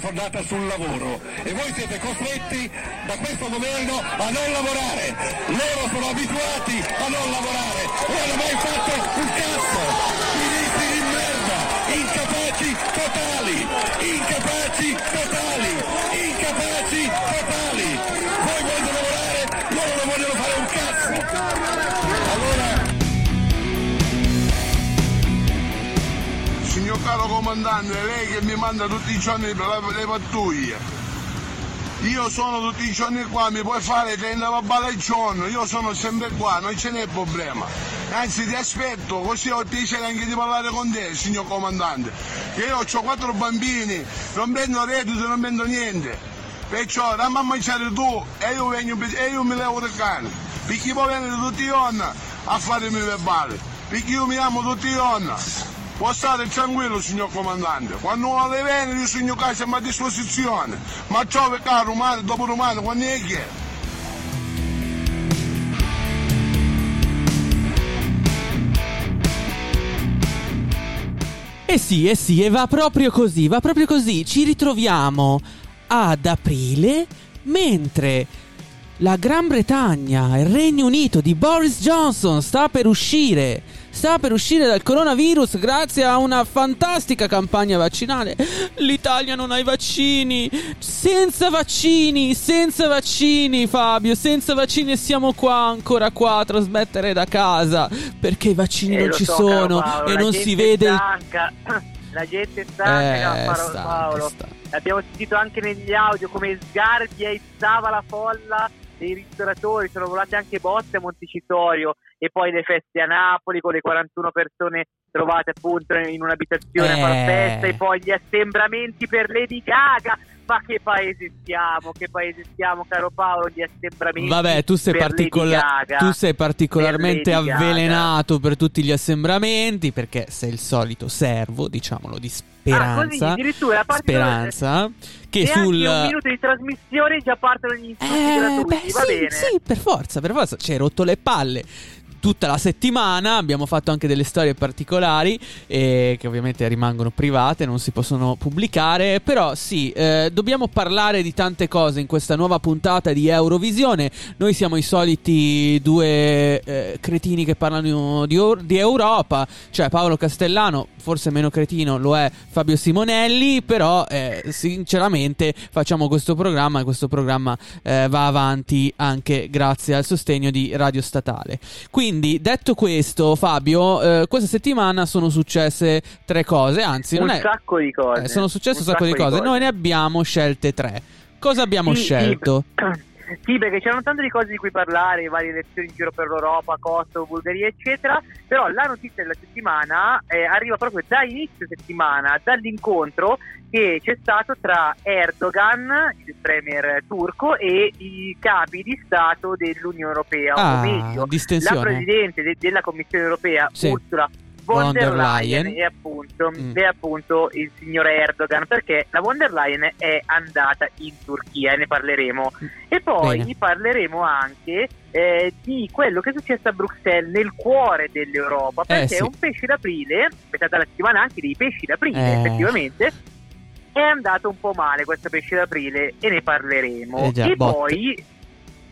Fondata sul lavoro e voi siete costretti da questo governo a non lavorare. Loro sono abituati a non lavorare, non hanno mai fatto un cazzo. Ministri di merda, incapaci totali, incapaci totali, caro comandante, lei che mi manda tutti i giorni le, le pattuglie. Io sono tutti i giorni qua, mi puoi fare 30 babale al giorno, io sono sempre qua, non ce n'è problema. Anzi ti aspetto, così ho piacere anche di parlare con te, signor comandante. Che io ho quattro bambini, non prendo reddito, non prendo niente. Perciò dammi a mangiare tu e io, vengo, e io mi levo il cane. Perché poi venire tutti i giorni a fare i miei verbali. Perché io mi amo tutti i giorni. Può stare tranquillo, signor comandante. Quando vuole venire, io signor casa siamo a disposizione. Ma ciò per caro romano, dopo romano, quando è che? Eh sì, eh sì, e va proprio così, va proprio così. Ci ritroviamo ad aprile mentre la Gran Bretagna, il Regno Unito di Boris Johnson sta per uscire, sta per uscire dal coronavirus grazie a una fantastica campagna vaccinale. L'Italia non ha i vaccini, senza vaccini, senza vaccini Fabio, senza vaccini e siamo qua ancora qua a trasmettere da casa perché i vaccini Eh, non ci so, sono Paolo, e non si vede stanca. La gente è stanca, Eh, Paolo, stanca, Paolo. stanca. Abbiamo sentito anche negli audio come Sgarbi aizzava la folla dei ristoratori, sono volate anche botte a Montecitorio e poi le feste a Napoli con le 41 persone trovate appunto in un'abitazione a far Eh. festa e poi gli assembramenti per Lady Gaga. Ma che paese siamo? Che paese siamo, caro Paolo? Gli assembramenti Vabbè, tu sei, particola- Gaga. tu sei particolarmente Per avvelenato per tutti gli assembramenti perché sei il solito servo, diciamolo, di Ah, così, speranza. speranza che sul un minuto di trasmissione già partono gli insulti Eh, gratuiti, beh, va sì, bene. sì, per forza, per forza. Ci hai rotto le palle. Tutta la settimana abbiamo fatto anche delle storie particolari eh, che ovviamente rimangono private, non si possono pubblicare. Però sì, eh, dobbiamo parlare di tante cose in questa nuova puntata di Eurovisione. Noi siamo i soliti due eh, cretini che parlano di, di Europa, cioè Paolo Castellano, forse meno cretino lo è Fabio Simonelli, però eh, sinceramente facciamo questo programma e questo programma eh, va avanti anche grazie al sostegno di Radio Statale. Quindi, detto questo, Fabio, eh, questa settimana sono successe tre cose, anzi, un non è... sacco di cose. eh, sono successe un Un sacco di cose. Noi ne cose. abbiamo scelte tre. Cosa abbiamo Sì, scelto? Sì, sì, perché c'erano tante di cose di cui parlare, varie elezioni in giro per l'Europa, Kosovo, Bulgaria, eccetera. Però la notizia della settimana eh, arriva proprio da inizio settimana, dall'incontro che c'è stato tra Erdogan, il premier turco, e i capi di Stato dell'Unione Europea, Ah, o meglio, la presidente de- della Commissione Europea, Sì. Ursula von der Leyen, Leyen. e appunto, Mm. è appunto il signore Erdogan perché la von der Leyen è andata in Turchia e ne parleremo e poi Bene. parleremo anche eh, di quello che è successo a Bruxelles nel cuore dell'Europa perché Eh, sì. un pesce d'aprile è stata la settimana anche dei pesci d'aprile Eh. effettivamente è andato un po' male questo pesce d'aprile e ne parleremo Eh già, e botte. poi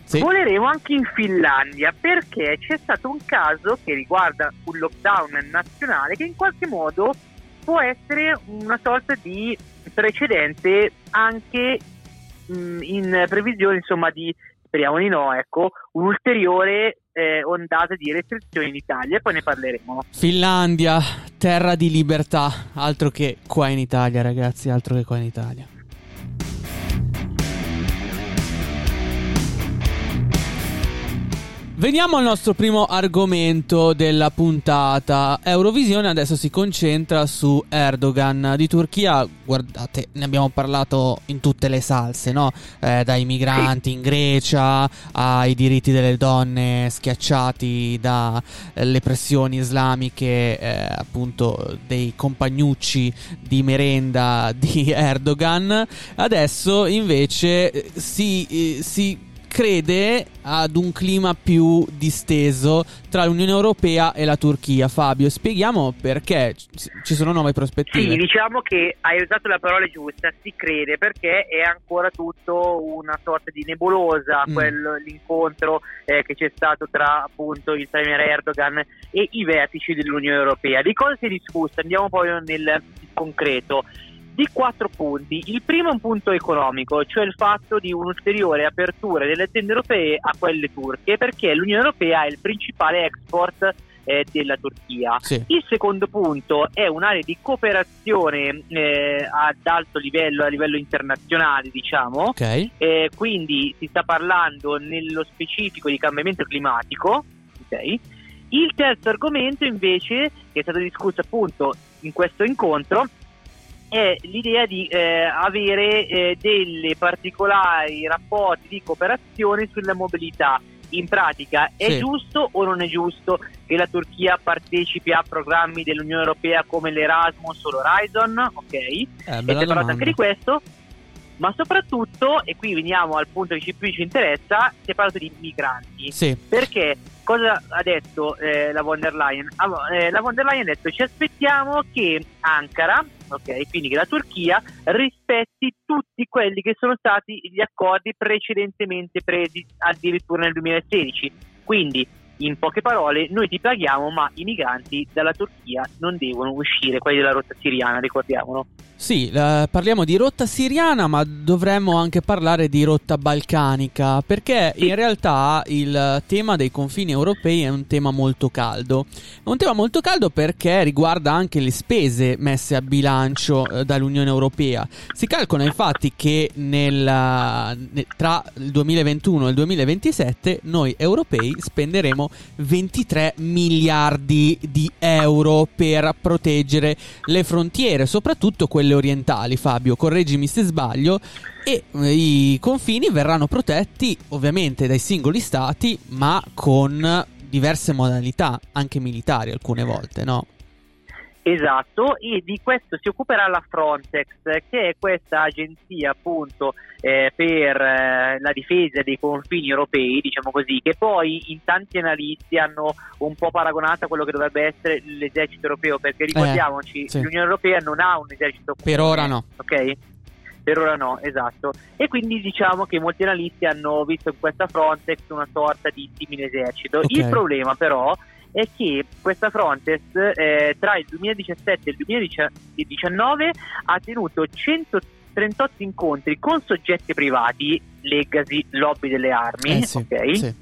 Sì. Voleremo anche in Finlandia perché c'è stato un caso che riguarda un lockdown nazionale che in qualche modo può essere una sorta di precedente anche mh, in previsione insomma di speriamo di no ecco un'ulteriore eh, ondata di restrizioni in Italia e poi ne parleremo Finlandia, terra di libertà, altro che qua in Italia, ragazzi, altro che qua in Italia. Veniamo al nostro primo argomento della puntata. Eurovisione adesso si concentra su Erdogan di Turchia. Guardate, ne abbiamo parlato in tutte le salse, no? Eh, dai migranti in Grecia ai diritti delle donne schiacciati dalle pressioni islamiche, eh, appunto dei compagnucci di merenda di Erdogan. Adesso invece eh, si, eh, si crede ad un clima più disteso tra l'Unione Europea e la Turchia. Fabio, spieghiamo perché ci sono nuove prospettive. Sì, diciamo che hai usato la parola giusta, si crede perché è ancora tutto una sorta di nebulosa mm. quello, l'incontro eh, che c'è stato tra appunto il premier Erdogan e i vertici dell'Unione Europea. Di cosa si è discusso? Andiamo poi nel concreto di quattro punti. Il primo è un punto economico, cioè il fatto di un'ulteriore apertura delle aziende europee a quelle turche, perché l'Unione Europea è il principale export eh, della Turchia. Sì. Il secondo punto è un'area di cooperazione eh, ad alto livello, a livello internazionale, diciamo. Okay. Eh, quindi si sta parlando nello specifico di cambiamento climatico. Okay. Il terzo argomento invece, che è stato discusso appunto in questo incontro, è l'idea di eh, avere eh, delle particolari rapporti di cooperazione sulla mobilità. In pratica è sì. giusto o non è giusto che la Turchia partecipi a programmi dell'Unione Europea come l'Erasmus o l'Horizon? Ok, eh, e si è parlato anche di questo ma soprattutto, e qui veniamo al punto che più ci interessa, si è parlato di migranti. Sì. Perché cosa ha detto eh, la von der Leyen? Ah, eh, la von der Leyen ha detto ci aspettiamo che Ankara, ok, quindi che la Turchia rispetti tutti quelli che sono stati gli accordi precedentemente presi addirittura nel 2016. Quindi in poche parole, noi ti paghiamo, ma i migranti dalla Turchia non devono uscire, quelli della rotta siriana, ricordiamolo. Sì, eh, parliamo di rotta siriana, ma dovremmo anche parlare di rotta balcanica, perché in realtà il tema dei confini europei è un tema molto caldo. È un tema molto caldo perché riguarda anche le spese messe a bilancio eh, dall'Unione Europea. Si calcola infatti che nel, ne, tra il 2021 e il 2027 noi europei spenderemo 23 miliardi di euro per proteggere le frontiere, soprattutto quelle orientali, Fabio, correggimi se sbaglio, e eh, i confini verranno protetti ovviamente dai singoli stati, ma con diverse modalità, anche militari alcune volte, no? Esatto, e di questo si occuperà la Frontex, che è questa agenzia appunto eh, per eh, la difesa dei confini europei, diciamo così, che poi in tanti analisti hanno un po' paragonato a quello che dovrebbe essere l'esercito europeo, perché ricordiamoci, eh, sì. l'Unione Europea non ha un esercito comune. Per ora no. Ok? Per ora no, esatto. E quindi diciamo che molti analisti hanno visto in questa Frontex una sorta di simile esercito. Okay. Il problema però è che questa Frontex eh, tra il 2017 e il 2019 ha tenuto 138 incontri con soggetti privati, legacy, lobby delle armi, eh sì, ok? Sì.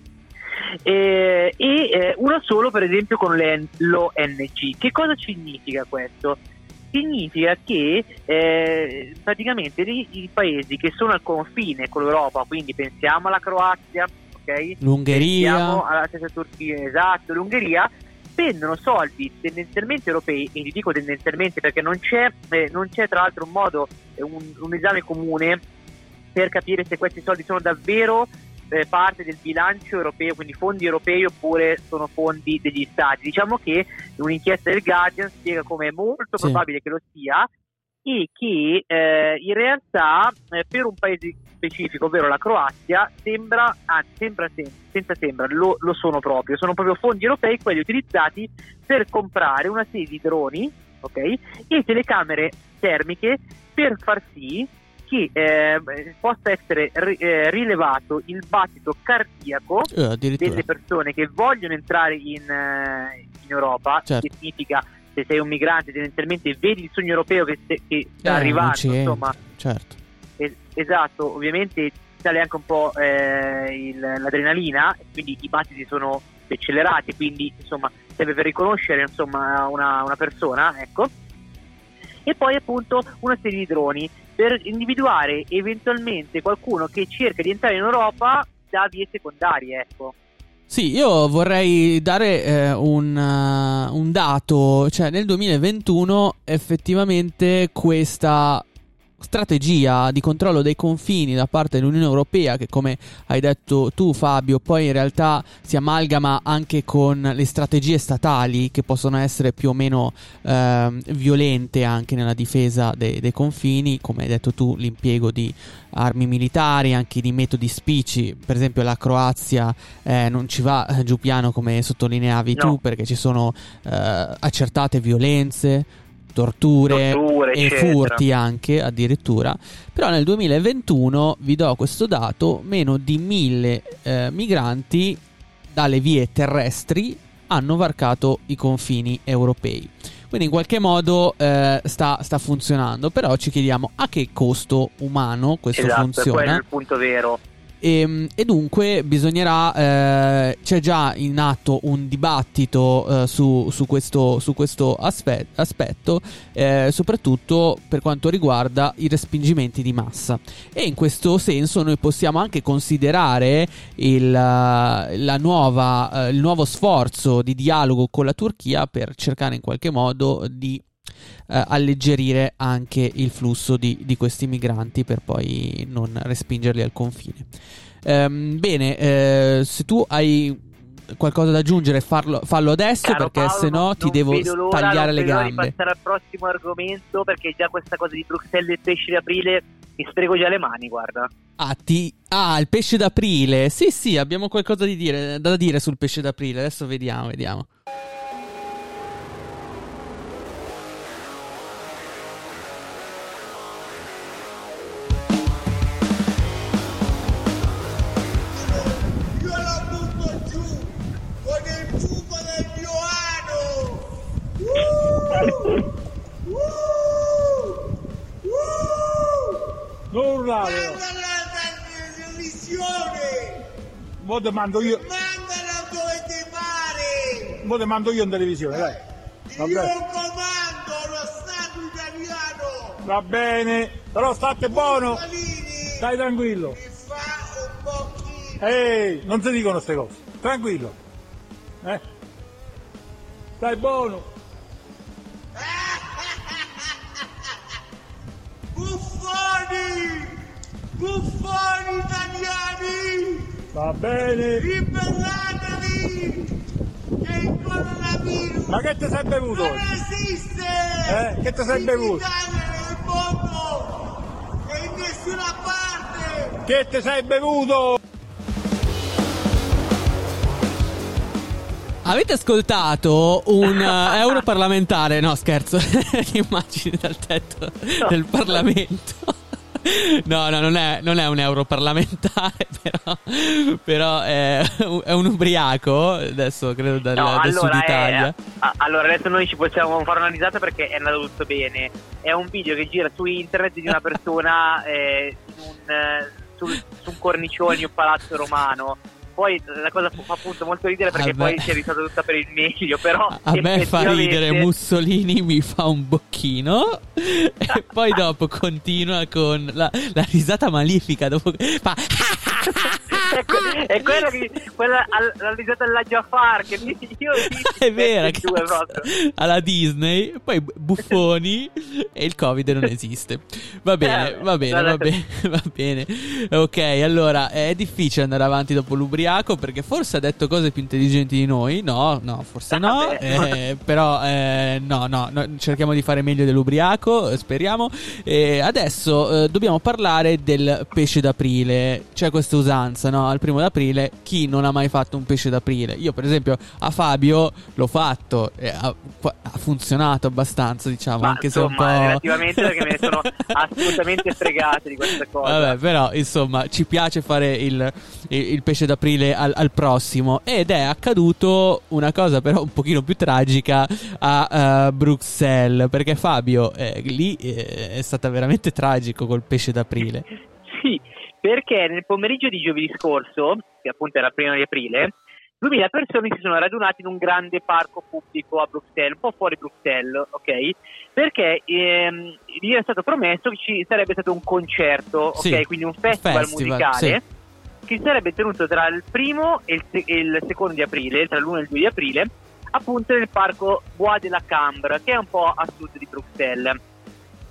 Eh, e eh, uno solo per esempio con l'ONG. Che cosa significa questo? Significa che eh, praticamente i, i paesi che sono al confine con l'Europa, quindi pensiamo alla Croazia, ok? L'Ungheria. Siamo alla stessa Turchia, esatto, l'Ungheria spendono soldi tendenzialmente europei, e vi dico tendenzialmente perché non c'è, eh, non c'è tra l'altro un modo, eh, un, un, esame comune per capire se questi soldi sono davvero eh, parte del bilancio europeo, quindi fondi europei oppure sono fondi degli stati. Diciamo che un'inchiesta del Guardian spiega come è molto sì. probabile che lo sia e che eh, in realtà eh, per un paese specifico, ovvero la Croazia, sembra, anzi sembra senza sembra, lo, lo, sono proprio, sono proprio fondi europei quelli utilizzati per comprare una serie di droni okay, e telecamere termiche per far sì che eh, possa essere ri- eh, rilevato il battito cardiaco eh, delle persone che vogliono entrare in, eh, in Europa, certo. che significa se sei un migrante tendenzialmente vedi il sogno europeo che, che sta eh, arrivando, insomma. Certo. Es- esatto, ovviamente sale anche un po' eh, il, l'adrenalina, quindi i battiti sono accelerati, quindi insomma serve per riconoscere insomma, una, una persona, ecco. E poi appunto una serie di droni per individuare eventualmente qualcuno che cerca di entrare in Europa da vie secondarie, ecco. Sì, io vorrei dare eh, un, uh, un, dato, cioè nel 2021 effettivamente questa strategia di controllo dei confini da parte dell'Unione Europea che come hai detto tu Fabio poi in realtà si amalgama anche con le strategie statali che possono essere più o meno eh, violente anche nella difesa dei, dei confini come hai detto tu l'impiego di armi militari anche di metodi spici per esempio la Croazia eh, non ci va giù piano come sottolineavi no. tu perché ci sono eh, accertate violenze torture, torture e eccetera. furti anche addirittura. Però nel 2021 vi do questo dato, meno di mille eh, migranti dalle vie terrestri hanno varcato i confini europei. Quindi in qualche modo eh, sta, sta, funzionando, però ci chiediamo a che costo umano questo esatto, funziona. Quello è il punto vero. E, ehm, e, dunque bisognerà, eh, c'è già in atto un dibattito eh, su, su, questo, su, questo, aspe- aspetto, eh, soprattutto per quanto riguarda i respingimenti di massa. E in questo senso noi possiamo anche considerare il, la nuova, eh, il nuovo sforzo di dialogo con la Turchia per cercare in qualche modo di eh, alleggerire anche il flusso di, di, questi migranti per poi non respingerli al confine. Ehm, bene, eh, se tu hai qualcosa da aggiungere farlo, fallo adesso Caro perché se no ti devo tagliare le gambe. Non passare al prossimo argomento perché già questa cosa di Bruxelles e il pesce di aprile mi sprego già le mani, guarda. Ah, ti... ah, il pesce d'aprile. Sì, sì, abbiamo qualcosa dire, da dire sul pesce d'aprile. Adesso vediamo, vediamo. Non urlare! Manda la televisione! Mo te mando io. Mandala dove ti pare! Mo te mando io in televisione, dai. Va io bene. comando lo Stato italiano! Va bene, però state buono! Stai tranquillo! Mi fa un pochino! Ehi, non si dicono queste cose! Tranquillo! Eh? Stai buono! Buffoni italiani! Va bene! Ribellatevi! Che il coronavirus Ma che ti sei bevuto? non esiste! Eh, che ti sei bevuto? In Italia, nel mondo! E in nessuna parte! Che ti sei bevuto? Avete ascoltato un uh, europarlamentare? No, scherzo. Immagini dal tetto del Parlamento. No, no, non è, non è un europarlamentare, però, però è, è, un ubriaco, adesso credo dal, no, del allora sud Italia. È, allora, adesso noi ci possiamo fare una risata perché è andato tutto bene. È un video che gira su internet di una persona eh, un, eh, sul, su un cornicione di un palazzo romano poi la cosa fa appunto molto ridere perché Vabbè. poi si è risolta tutta per il meglio però a me fa ridere Mussolini mi fa un bocchino e poi dopo continua con la, la risata malifica dopo fa è quella che quella la risata alla Jafar che io è vera alla Disney poi buffoni e il covid non esiste. Va bene eh, va bene va bene va bene. Ok allora è difficile andare avanti dopo l'ubriaco perché forse ha detto cose più intelligenti di noi. No no forse no eh, però eh, no, no, no cerchiamo di fare meglio dell'ubriaco speriamo. E adesso eh, dobbiamo parlare del pesce d'aprile. C'è questa usanza no al primo d'aprile chi non ha mai fatto un pesce d'aprile. Io, per esempio, a Fabio l'ho fatto, e ha, ha funzionato abbastanza, diciamo. Ma, anche insomma, se un po'. relativamente perché me ne sono assolutamente fregato di questa cosa. Vabbè, però, insomma, ci piace fare il, il, il pesce d'aprile al, al, prossimo. Ed è accaduto una cosa, però, un pochino più tragica a uh, Bruxelles. Perché Fabio eh, lì eh, è stata veramente tragico col pesce d'aprile. sì perché nel pomeriggio di giovedì scorso, che appunto era il primo di aprile, 2000 persone si sono radunate in un grande parco pubblico a Bruxelles, un po' fuori Bruxelles, ok? Perché ehm, gli è stato promesso che ci sarebbe stato un concerto, sì, ok? Quindi un festival, festival musicale sì. che sarebbe tenuto tra il primo e il, se- e il, secondo di aprile, tra l'1 e il 2 di aprile, appunto nel parco Bois de la Cambre, che è un po' a sud di Bruxelles.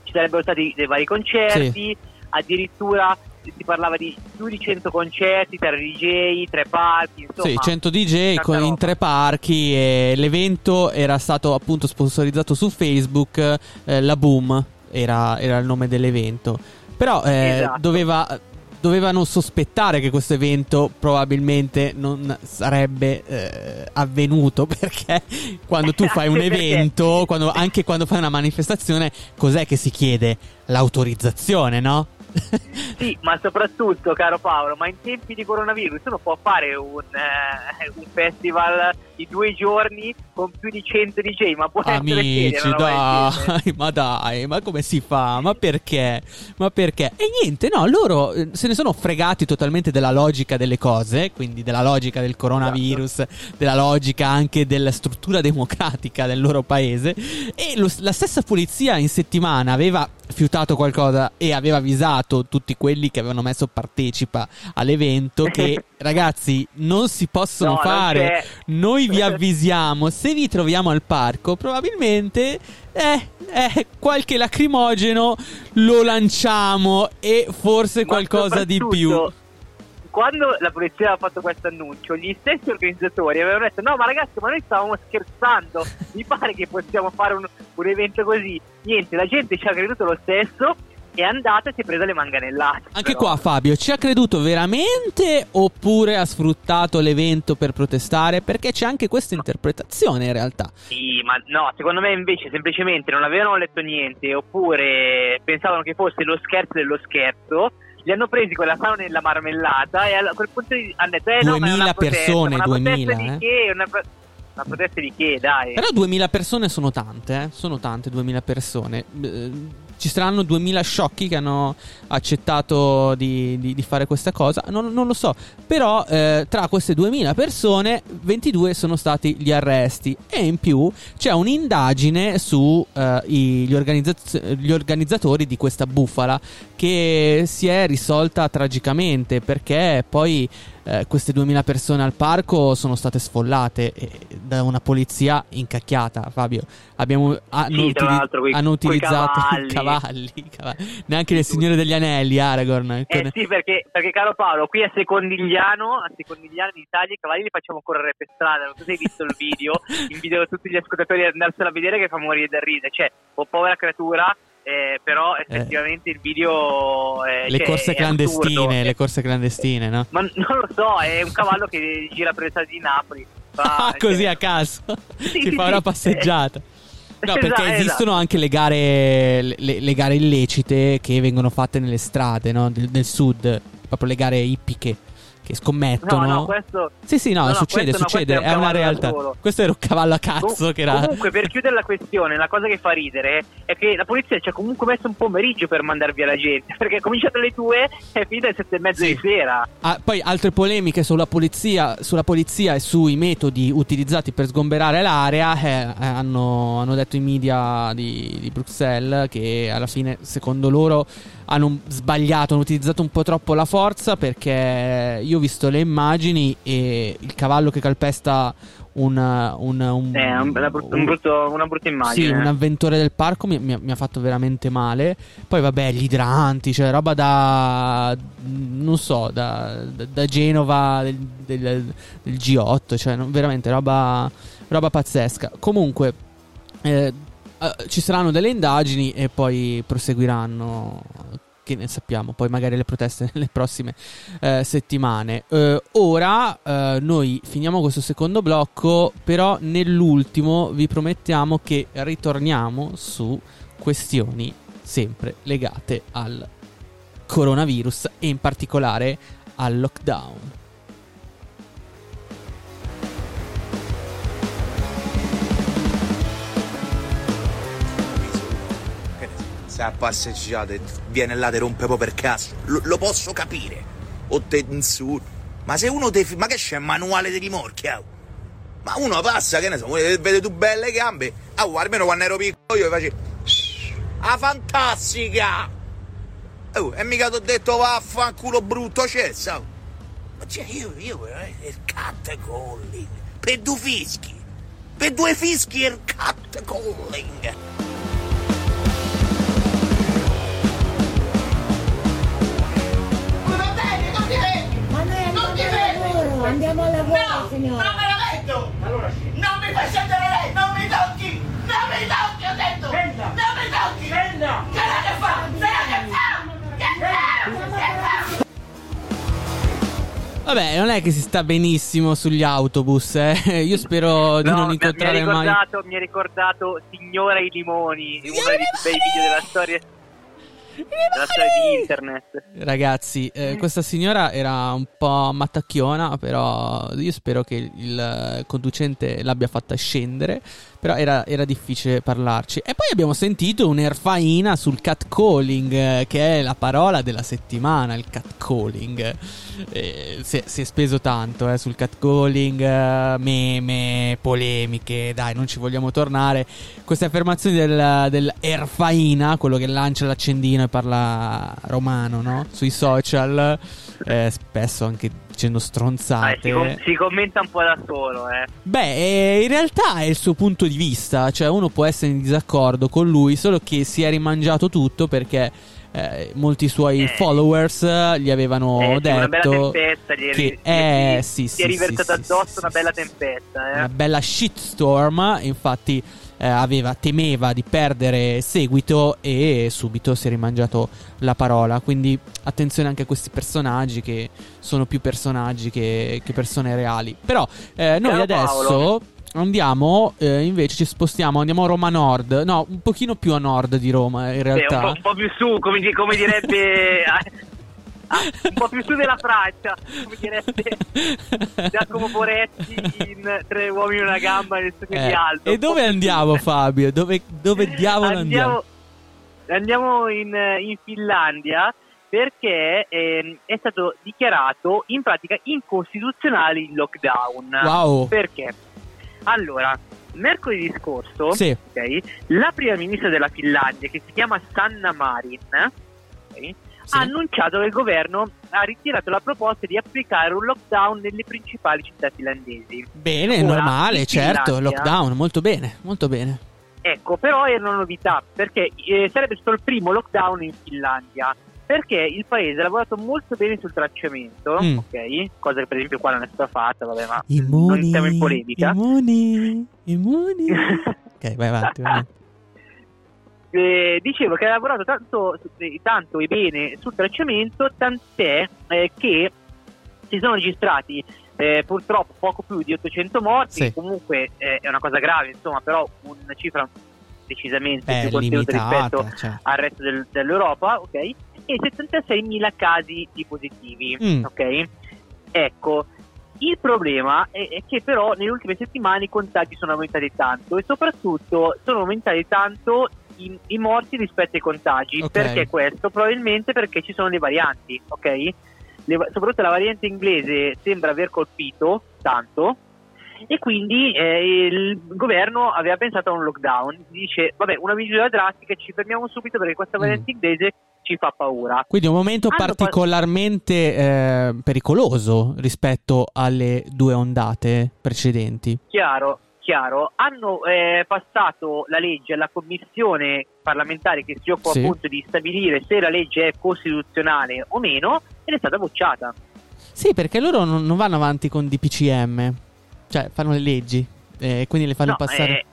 ci sarebbero stati dei vari concerti, addirittura si parlava di più di 100 concerti tra DJ, tre parchi, insomma. Sì, 100 DJ con- in roba. tre parchi e l'evento era stato appunto sponsorizzato su Facebook, eh, la Boom era, era il nome dell'evento. Però eh, Esatto. doveva, dovevano sospettare che questo evento probabilmente non sarebbe eh, avvenuto perché quando tu fai un evento, quando- anche quando fai una manifestazione, cos'è che si chiede? L'autorizzazione, no? Sì, ma soprattutto, caro Paolo, ma in tempi di coronavirus uno può fare un, eh, un festival di due giorni con più di 100 DJ, ma può essere Amici, del genere? dai, ma dai, ma come si fa? Ma perché? Ma perché? E niente, no, loro eh, se ne sono fregati totalmente della logica delle cose, quindi della logica del coronavirus, della logica anche della struttura democratica del loro paese. E lo- la stessa polizia in settimana aveva fiutato qualcosa e aveva avvisato tutti quelli che avevano messo partecipa all'evento che ragazzi non si possono No, fare noi vi avvisiamo, se vi troviamo al parco, probabilmente eh, eh, qualche lacrimogeno lo lanciamo e forse qualcosa di più. Quando la polizia aveva fatto questo annuncio, gli stessi organizzatori avevano detto: No, ma ragazzi, ma noi stavamo scherzando. Mi pare che possiamo fare un, un evento così. Niente, la gente ci ha creduto lo stesso. È andata e si è presa le manganellate. Anche però. qua Fabio, ci ha creduto veramente oppure ha sfruttato l'evento per protestare? Perché c'è anche questa interpretazione in realtà. Sì, ma no, secondo me invece semplicemente non avevano letto niente oppure pensavano che fosse lo scherzo dello scherzo. Li hanno presi con la mano nella marmellata e a quel punto hanno detto: Eh, no, ma è 2000 una protesta, persone, ma una 2000, protesta eh. di che? Una, una protesta di che, dai. Però 2000 persone sono tante, eh? Sono tante 2000 persone. Ci saranno 2000 sciocchi che hanno accettato di, di- di fare questa cosa. Non, non lo so. Però eh, tra queste 2000 persone, 22 sono stati gli arresti. E in più c'è un'indagine su eh, organizzaz- organizzatori di questa bufala che si è risolta tragicamente perché poi eh, queste 2000 persone al parco sono state sfollate eh, da una polizia incacchiata. Fabio, abbiamo, hanno, Sì, l'altro, quei- hanno utilizzato cavalli. i cavalli, cavalli. neanche il Signore degli Anelli, Aragorn. Eh con- sì, perché, perché caro Paolo, qui a Secondigliano, a Secondigliano in Italia i cavalli li facciamo correre per strada. Non so se hai visto il video, invito tutti gli ascoltatori ad andarselo a vedere che fa morire da ridere. Cioè, oh, povera creatura, eh, però effettivamente il video è, le cioè, corse clandestine, le corse clandestine, no? Ma non lo so, è un cavallo che gira per le strade di Napoli. Fa- Ah, così cioè- a caso Sì, si sì, fa una passeggiata. No, Esatto, perché esatto. esistono anche le gare, le, le gare illecite che vengono fatte nelle strade no? del, del sud, proprio le gare ippiche che scommettono. No, no, questo... Sì, sì, no, no, no, succede, questo no, succede, questo è, è un una realtà. Questo era un cavallo a cazzo Com- che era... Comunque, per chiudere la questione, la cosa che fa ridere è che la polizia ci ha comunque messo un pomeriggio per mandar via la gente. Perché è cominciato alle due e è finita alle sette e mezza Sì. di sera. Ah, poi altre polemiche sulla polizia, sulla polizia e sui metodi utilizzati per sgomberare l'area. eh, eh, hanno, hanno detto i media di, di Bruxelles che alla fine, secondo loro, hanno sbagliato, hanno utilizzato un po' troppo la forza perché io ho visto le immagini e il cavallo che calpesta un, un, un- È un- una, un brutto- una brutta immagine. sì, un avventore del parco mi, mi ha- mi ha fatto veramente male. Poi, vabbè, gli idranti, cioè roba da. non so, da, da- da Genova del, del- del G8, cioè non- veramente roba, roba pazzesca. Comunque, eh, eh, ci saranno delle indagini e poi proseguiranno. Che ne sappiamo, poi magari le proteste nelle prossime eh, settimane. Eh, ora noi finiamo questo secondo blocco, però nell'ultimo vi promettiamo che ritorniamo su questioni sempre legate al coronavirus e in particolare al lockdown. A passeggiate viene là te rompe po' per caso, lo, lo posso capire. O te. Ma se uno te Ma che c'è manuale di rimorchia? Ma uno passa, che ne so, vede tu belle gambe. Ah, almeno quando ero piccolo io facevo. Ah, fantastica! Oh, e mica ti ho detto vaffanculo brutto cessa. oh. Ma cioè, io, io veramente il catcalling. Per due fischi. Per due fischi il catcalling. Signora. Non me lo metto! Allora sì. Non mi fai scendere lei! Non mi tocchi! Non mi tocchi, ho detto! Scenda! Non mi tocchi! Scenda! Che la che fa? Se la che fa? Che fa? Che fa? Vabbè, non è che si sta benissimo sugli autobus, eh. Io spero di No, non incontrare mi mai. ricordato, Mi ha ricordato Signora i limoni, uno dei video della storia, della storia di internet. Ragazzi, eh, questa signora era un po' mattacchiona, però io spero che il eh, conducente l'abbia fatta scendere. Però era, era difficile parlarci. E poi abbiamo sentito un'erfaina sul catcalling, eh, che è la parola della settimana, il catcalling. Eh, si, è, si è speso tanto eh, sul catcalling, eh, meme, polemiche, dai, non ci vogliamo tornare. Queste affermazioni del, dell'erfaina, quello che lancia l'accendino e parla romano, no? Sui social, eh, spesso anche dicendo Ah, si, stronzate. com- si commenta un po' da solo, eh. Beh, eh, in realtà è il suo punto di vista, cioè uno può essere in disaccordo con lui, solo che si è rimangiato tutto perché eh, molti suoi Eh. followers eh, gli avevano sì, una bella detto tempesta, gli è, che eh, gli- sì, gli sì, è sì, riversata sì, addosso sì, una bella tempesta, una bella shitstorm, infatti eh, aveva, temeva di perdere seguito e subito si è rimangiato la parola, quindi attenzione anche a questi personaggi che sono più personaggi che, che persone reali. Però eh, noi Caro adesso Paolo. andiamo, eh, invece ci spostiamo, andiamo a Roma Nord, no, un pochino più a nord di Roma in Beh, un, realtà. po', un po' più su, come, come direbbe... ah, un po' più su della Francia, come direbbe Giacomo Boretti in Tre uomini e una gamba nel suo Eh, di alto. e dove andiamo. Fabio? Dove, dove diavolo andiamo? Andiamo in, in Finlandia perché ehm, è stato dichiarato in pratica incostituzionale il lockdown. Wow. Perché? Allora, mercoledì scorso, Sì. ok, la prima ministra della Finlandia, che si chiama Sanna Marin, ok, Sì. ha annunciato che il governo ha ritirato la proposta di applicare un lockdown nelle principali città finlandesi. Bene, Ora, normale, certo, lockdown, molto bene, molto bene. Ecco, però era una novità perché eh, sarebbe stato il primo lockdown in Finlandia. Perché il paese ha lavorato molto bene sul tracciamento, Mm. ok? Cosa che per esempio qua non è stata fatta, vabbè, ma Immuni, non siamo in polemica. Immuni, immuni. ok, vai avanti. vai avanti. Eh, dicevo che ha lavorato tanto, eh, tanto e bene sul tracciamento, tant'è eh, che si sono registrati eh, purtroppo poco più di 800 morti, Sì. che comunque eh, è una cosa grave, insomma, però una cifra decisamente È più contenuta rispetto cioè. al resto del- dell'Europa, ok? E 76.000 casi di positivi, Mm. ok? Ecco, il problema è che però nelle ultime settimane i contagi sono aumentati tanto e soprattutto sono aumentati tanto i, i morti rispetto ai contagi. Ok. Perché questo? Probabilmente perché ci sono le varianti, ok? Le soprattutto la variante inglese sembra aver colpito tanto e quindi eh, il governo aveva pensato a un lockdown. Dice, vabbè, una misura drastica, ci fermiamo subito perché questa Mm. variante inglese ci fa paura. Quindi un momento Hanno particolarmente eh, pericoloso rispetto alle due ondate precedenti. Chiaro, chiaro. Hanno eh, passato la legge alla commissione parlamentare che si occupa Sì. appunto di stabilire se la legge è costituzionale o meno ed è stata bocciata. Sì, perché loro non, non vanno avanti con DPCM, cioè fanno le leggi e quindi le fanno No, passare. eh,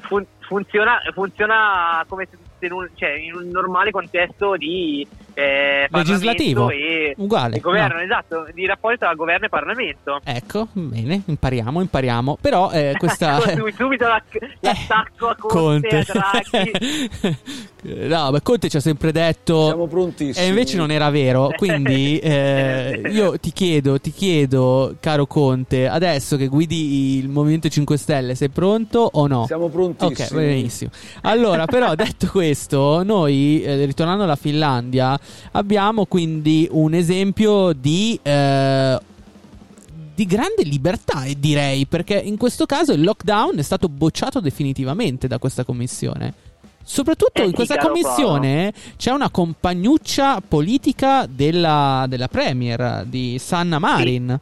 fun- funziona, funziona come se in un, cioè, in un normale contesto di eh, Legislativo. E, Uguale. governo, no. esatto, di rapporto tra governo e Parlamento. Ecco, bene, impariamo, impariamo. Però eh, questa... Subito- subito l'ac- l'attacco a Conte, a Draghi. no, beh, Conte ci ha sempre detto... Siamo prontissimi. E invece non era vero, quindi eh, io ti chiedo, ti chiedo, caro Conte, adesso che guidi il Movimento 5 Stelle, sei pronto o no? Siamo prontissimi. Ok, benissimo. Allora, però, detto questo, noi, eh, ritornando alla Finlandia, abbiamo quindi un esempio di... eh, di grande libertà, e direi, perché in questo caso il lockdown è stato bocciato definitivamente da questa commissione. Soprattutto Eh in questa commissione c'è una compagnuccia politica della, della Premier di Sanna Marin.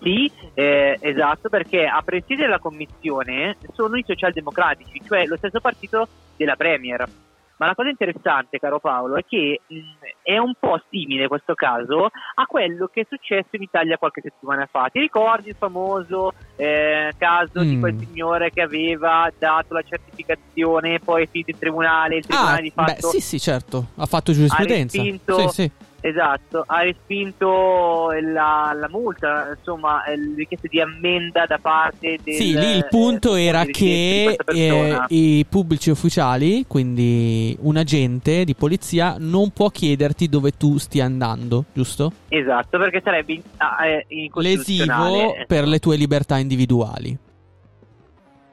Sì, eh, esatto, perché a presiedere la commissione sono i socialdemocratici, cioè lo stesso partito della Premier. Ma la cosa interessante, caro Paolo, è che mh, è un po' simile questo caso a quello che è successo in Italia qualche settimana fa. Ti ricordi il famoso eh, caso di Mm. quel signore che aveva dato la certificazione, poi è finito in tribunale, il tribunale Ah, di beh, fatto sì, sì, certo. Ha fatto giurisprudenza. Ha respinto- Sì, sì. Esatto, ha respinto la, la multa, insomma, le richieste di ammenda da parte del Sì, lì il punto eh, era che eh, i pubblici ufficiali, quindi un agente di polizia, non può chiederti dove tu stia andando, giusto? Esatto, perché sarebbe in, ah, eh. Lesivo per le tue libertà individuali.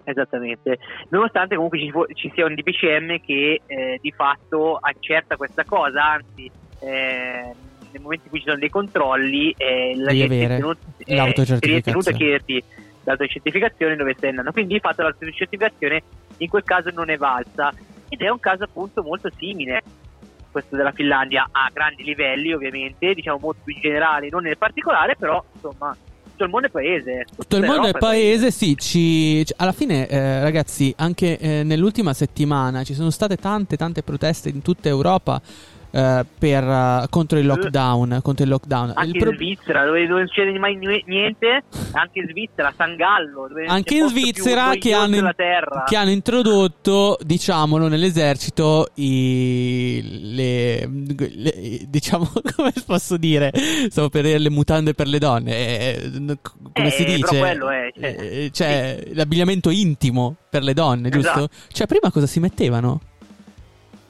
Esattamente, nonostante comunque ci, ci sia un DPCM che eh, di fatto accerta questa cosa, anzi eh, nel momento in cui ci sono dei controlli eh, la gente avere è tenuto, eh, l'autocertificazione. è tenuto a chiederti l'autocertificazione dove stai andando, quindi di fatto l'autocertificazione in quel caso non è valsa ed è un caso appunto molto simile questo della Finlandia a grandi livelli ovviamente, diciamo molto più generali, non nel particolare, però insomma tutto il mondo è paese. Tutto il mondo è paese, sì, ci, ci- alla fine eh, ragazzi, anche eh, nell'ultima settimana ci sono state tante tante proteste in tutta Europa eh, per, eh, contro il lockdown, contro il lockdown. Anche Il pro- in Svizzera, dove non succede mai ni- niente, anche in Svizzera, San Gallo, anche c'è in Svizzera che hanno, terra. che hanno introdotto, diciamolo, nell'esercito i, le, le- diciamo, come posso dire, stavo per dire le mutande per le donne, eh, n- come Eh, si dice? quello è, cioè, Eh, cioè, l'abbigliamento intimo per le donne, giusto? Esatto. Cioè, prima cosa si mettevano?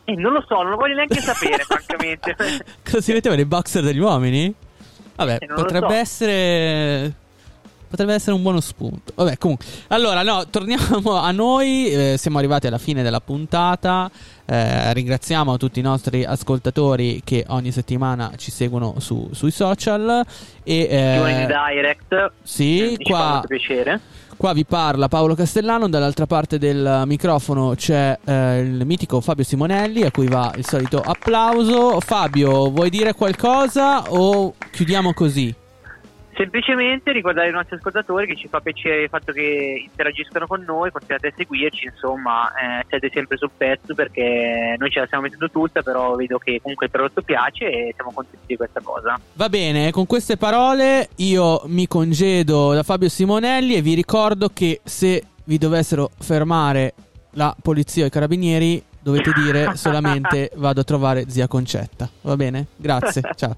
Eh, non lo so, non lo voglio neanche sapere, francamente. Cosa si mettevano? I boxer degli uomini? Vabbè, Eh, potrebbe so. essere. Potrebbe essere un buono spunto. Vabbè, comunque. Allora, no, torniamo a noi. eh, siamo arrivati alla fine della puntata. Eh, ringraziamo tutti i nostri ascoltatori che ogni settimana ci seguono su- sui social. E, eh, Giovani di Direct, sì, eh, mi fa qua- molto piacere. Qua vi parla Paolo Castellano, dall'altra parte del microfono c'è eh, il mitico Fabio Simonelli a cui va il solito applauso. Fabio, vuoi dire qualcosa o chiudiamo così? Semplicemente ricordare ai nostri ascoltatori che ci fa piacere il fatto che interagiscono con noi, continuate a seguirci, insomma, eh, siete sempre sul pezzo perché noi ce la stiamo mettendo tutta, però vedo che comunque il prodotto piace e siamo contenti di questa cosa. Va bene, con queste parole io mi congedo da Fabio Simonelli e vi ricordo che se vi dovessero fermare la polizia o i carabinieri dovete dire solamente vado a trovare zia Concetta. Va bene? Grazie, ciao.